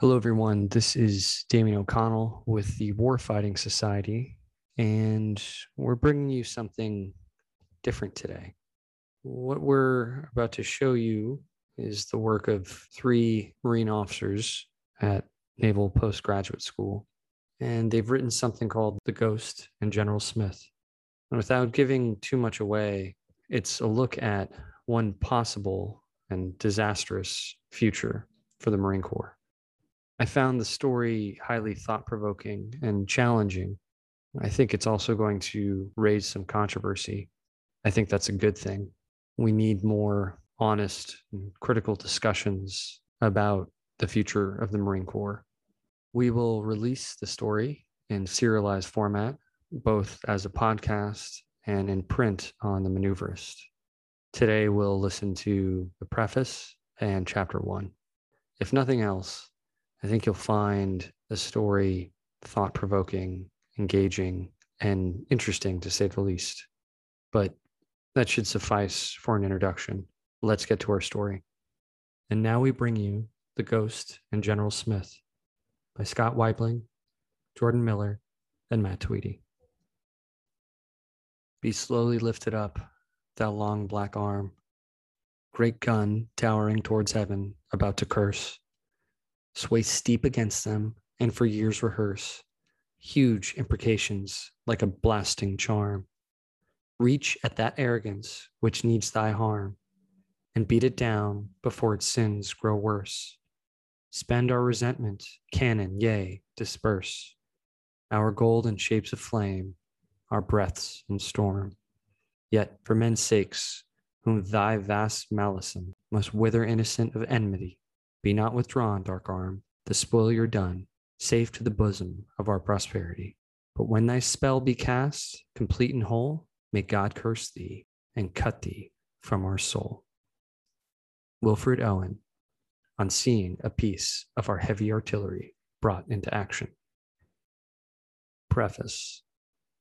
Hello, everyone. This is Damien O'Connell with the Warfighting Society, and we're bringing you something different today. What we're about to show you is the work of three Marine officers at Naval Postgraduate School, and they've written something called The Ghost and General Smith. And without giving too much away, it's a look at one possible and disastrous future for the Marine Corps. I found the story highly thought provoking and challenging. I think it's also going to raise some controversy. I think that's a good thing. We need more honest and critical discussions about the future of the Marine Corps. We will release the story in serialized format, both as a podcast and in print on the Maneuverist. Today, we'll listen to the preface and chapter one. If nothing else, I think you'll find the story thought provoking, engaging, and interesting to say the least. But that should suffice for an introduction. Let's get to our story. And now we bring you The Ghost and General Smith by Scott Weibling, Jordan Miller, and Matt Tweedy. Be slowly lifted up, thou long black arm, great gun towering towards heaven, about to curse sway steep against them, and for years rehearse huge imprecations like a blasting charm. Reach at that arrogance which needs thy harm, and beat it down before its sins grow worse. Spend our resentment, cannon, yea, disperse our gold in shapes of flame, our breaths in storm. Yet for men's sakes, whom thy vast malison must wither innocent of enmity, be not withdrawn, dark arm, the spoil you're done, safe to the bosom of our prosperity. But when thy spell be cast, complete and whole, may God curse thee and cut thee from our soul. Wilfred Owen, on seeing a piece of our heavy artillery brought into action. Preface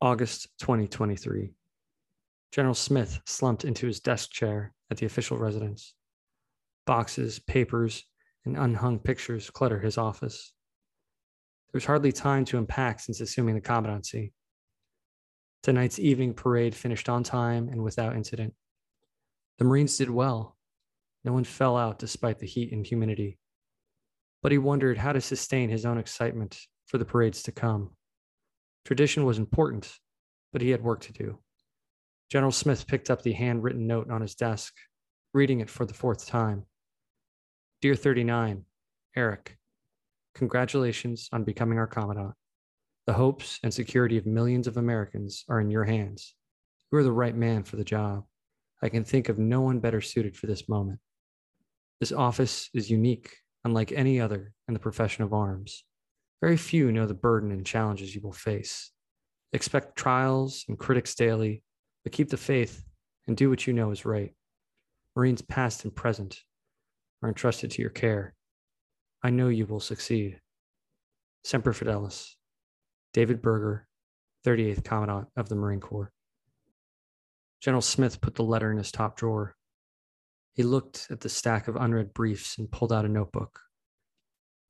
August 2023. General Smith slumped into his desk chair at the official residence. Boxes, papers, and unhung pictures clutter his office. There's hardly time to unpack since assuming the commandancy. Tonight's evening parade finished on time and without incident. The Marines did well. No one fell out despite the heat and humidity. But he wondered how to sustain his own excitement for the parades to come. Tradition was important, but he had work to do. General Smith picked up the handwritten note on his desk, reading it for the fourth time. Dear 39, Eric, congratulations on becoming our Commandant. The hopes and security of millions of Americans are in your hands. You are the right man for the job. I can think of no one better suited for this moment. This office is unique, unlike any other in the profession of arms. Very few know the burden and challenges you will face. Expect trials and critics daily, but keep the faith and do what you know is right. Marines past and present are entrusted to your care. I know you will succeed. Semper Fidelis, David Berger, 38th Commandant of the Marine Corps. General Smith put the letter in his top drawer. He looked at the stack of unread briefs and pulled out a notebook.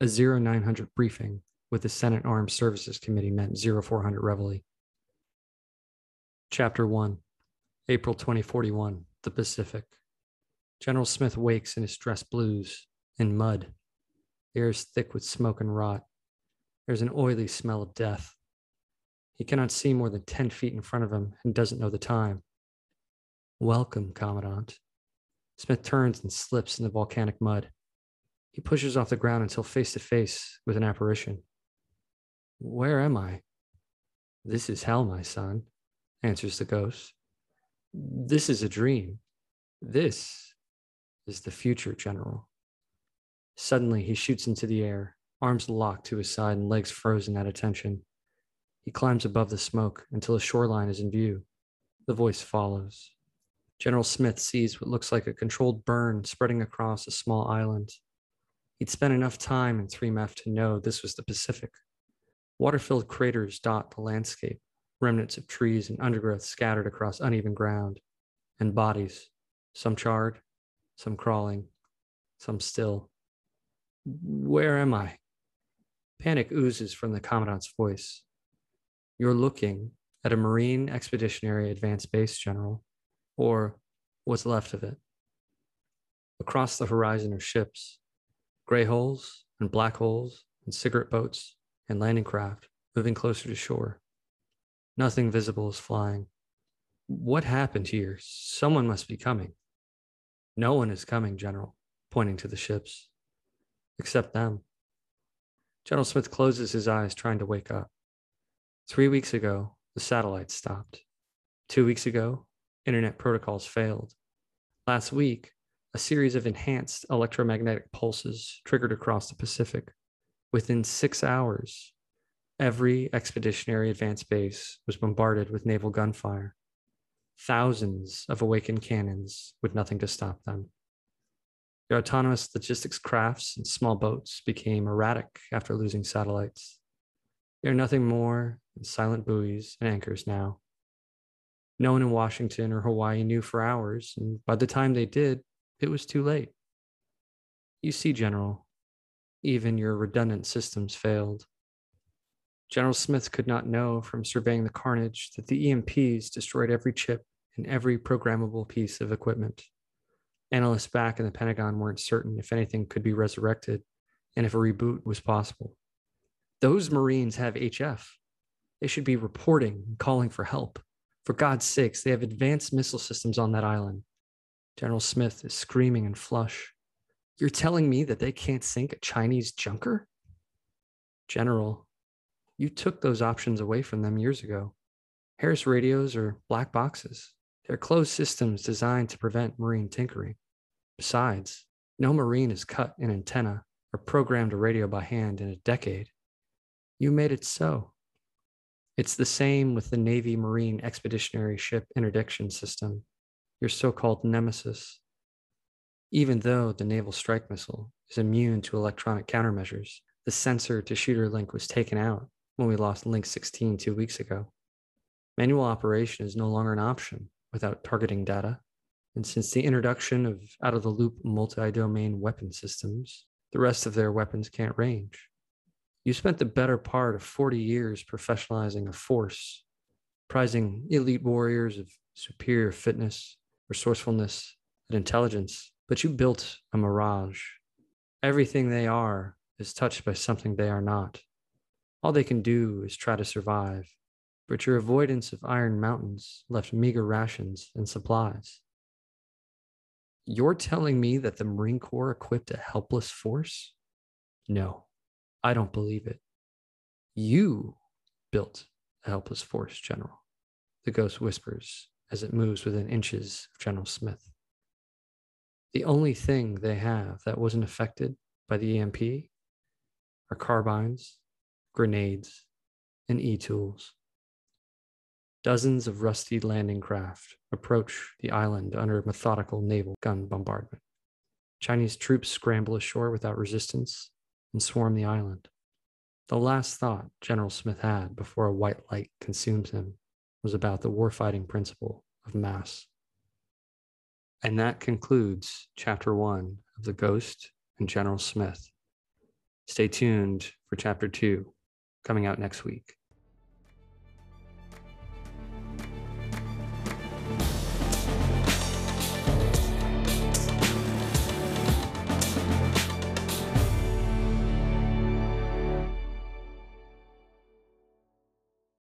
A 0900 briefing with the Senate Armed Services Committee meant 0400 Reveille. Chapter 1 April 2041 The Pacific. General Smith wakes in his dress blues, in mud. Is thick with smoke and rot. There's an oily smell of death. He cannot see more than 10 feet in front of him and doesn't know the time. Welcome, Commandant. Smith turns and slips in the volcanic mud. He pushes off the ground until face to face with an apparition. Where am I? This is hell, my son, answers the ghost. This is a dream. This is the future general. Suddenly, he shoots into the air, arms locked to his side and legs frozen at attention. He climbs above the smoke until the shoreline is in view. The voice follows. General Smith sees what looks like a controlled burn spreading across a small island. He'd spent enough time in 3MEF to know this was the Pacific. Water filled craters dot the landscape, remnants of trees and undergrowth scattered across uneven ground, and bodies, some charred, some crawling, some still. Where am I? Panic oozes from the Commandant's voice. You're looking at a Marine Expeditionary Advanced Base, General, or what's left of it. Across the horizon are ships, gray holes and black holes and cigarette boats and landing craft moving closer to shore. Nothing visible is flying. What happened here? Someone must be coming. No one is coming, General, pointing to the ships, except them. General Smith closes his eyes, trying to wake up. Three weeks ago, the satellites stopped. Two weeks ago, internet protocols failed. Last week, a series of enhanced electromagnetic pulses triggered across the Pacific. Within six hours, every expeditionary advance base was bombarded with naval gunfire. Thousands of awakened cannons with nothing to stop them. Your autonomous logistics crafts and small boats became erratic after losing satellites. They are nothing more than silent buoys and anchors now. No one in Washington or Hawaii knew for hours, and by the time they did, it was too late. You see, General, even your redundant systems failed. General Smith could not know from surveying the carnage that the EMPs destroyed every chip and every programmable piece of equipment. Analysts back in the Pentagon weren't certain if anything could be resurrected and if a reboot was possible. Those Marines have HF. They should be reporting and calling for help. For God's sakes, they have advanced missile systems on that island. General Smith is screaming and flush. You're telling me that they can't sink a Chinese junker? General, you took those options away from them years ago. Harris radios are black boxes. They're closed systems designed to prevent marine tinkering. Besides, no marine has cut an antenna or programmed a radio by hand in a decade. You made it so. It's the same with the Navy Marine Expeditionary Ship Interdiction System, your so called nemesis. Even though the Naval Strike Missile is immune to electronic countermeasures, the sensor to shooter link was taken out when we lost Link 16 two weeks ago. Manual operation is no longer an option without targeting data. And since the introduction of out of the loop multi domain weapon systems, the rest of their weapons can't range. You spent the better part of 40 years professionalizing a force, prizing elite warriors of superior fitness, resourcefulness, and intelligence, but you built a mirage. Everything they are is touched by something they are not. All they can do is try to survive but your avoidance of Iron Mountains left meager rations and supplies. You're telling me that the Marine Corps equipped a helpless force? No, I don't believe it. You built a helpless force, General, the ghost whispers as it moves within inches of General Smith. The only thing they have that wasn't affected by the EMP are carbines, grenades, and e tools. Dozens of rusty landing craft approach the island under methodical naval gun bombardment. Chinese troops scramble ashore without resistance and swarm the island. The last thought General Smith had before a white light consumes him was about the warfighting principle of mass. And that concludes chapter one of The Ghost and General Smith. Stay tuned for chapter two coming out next week.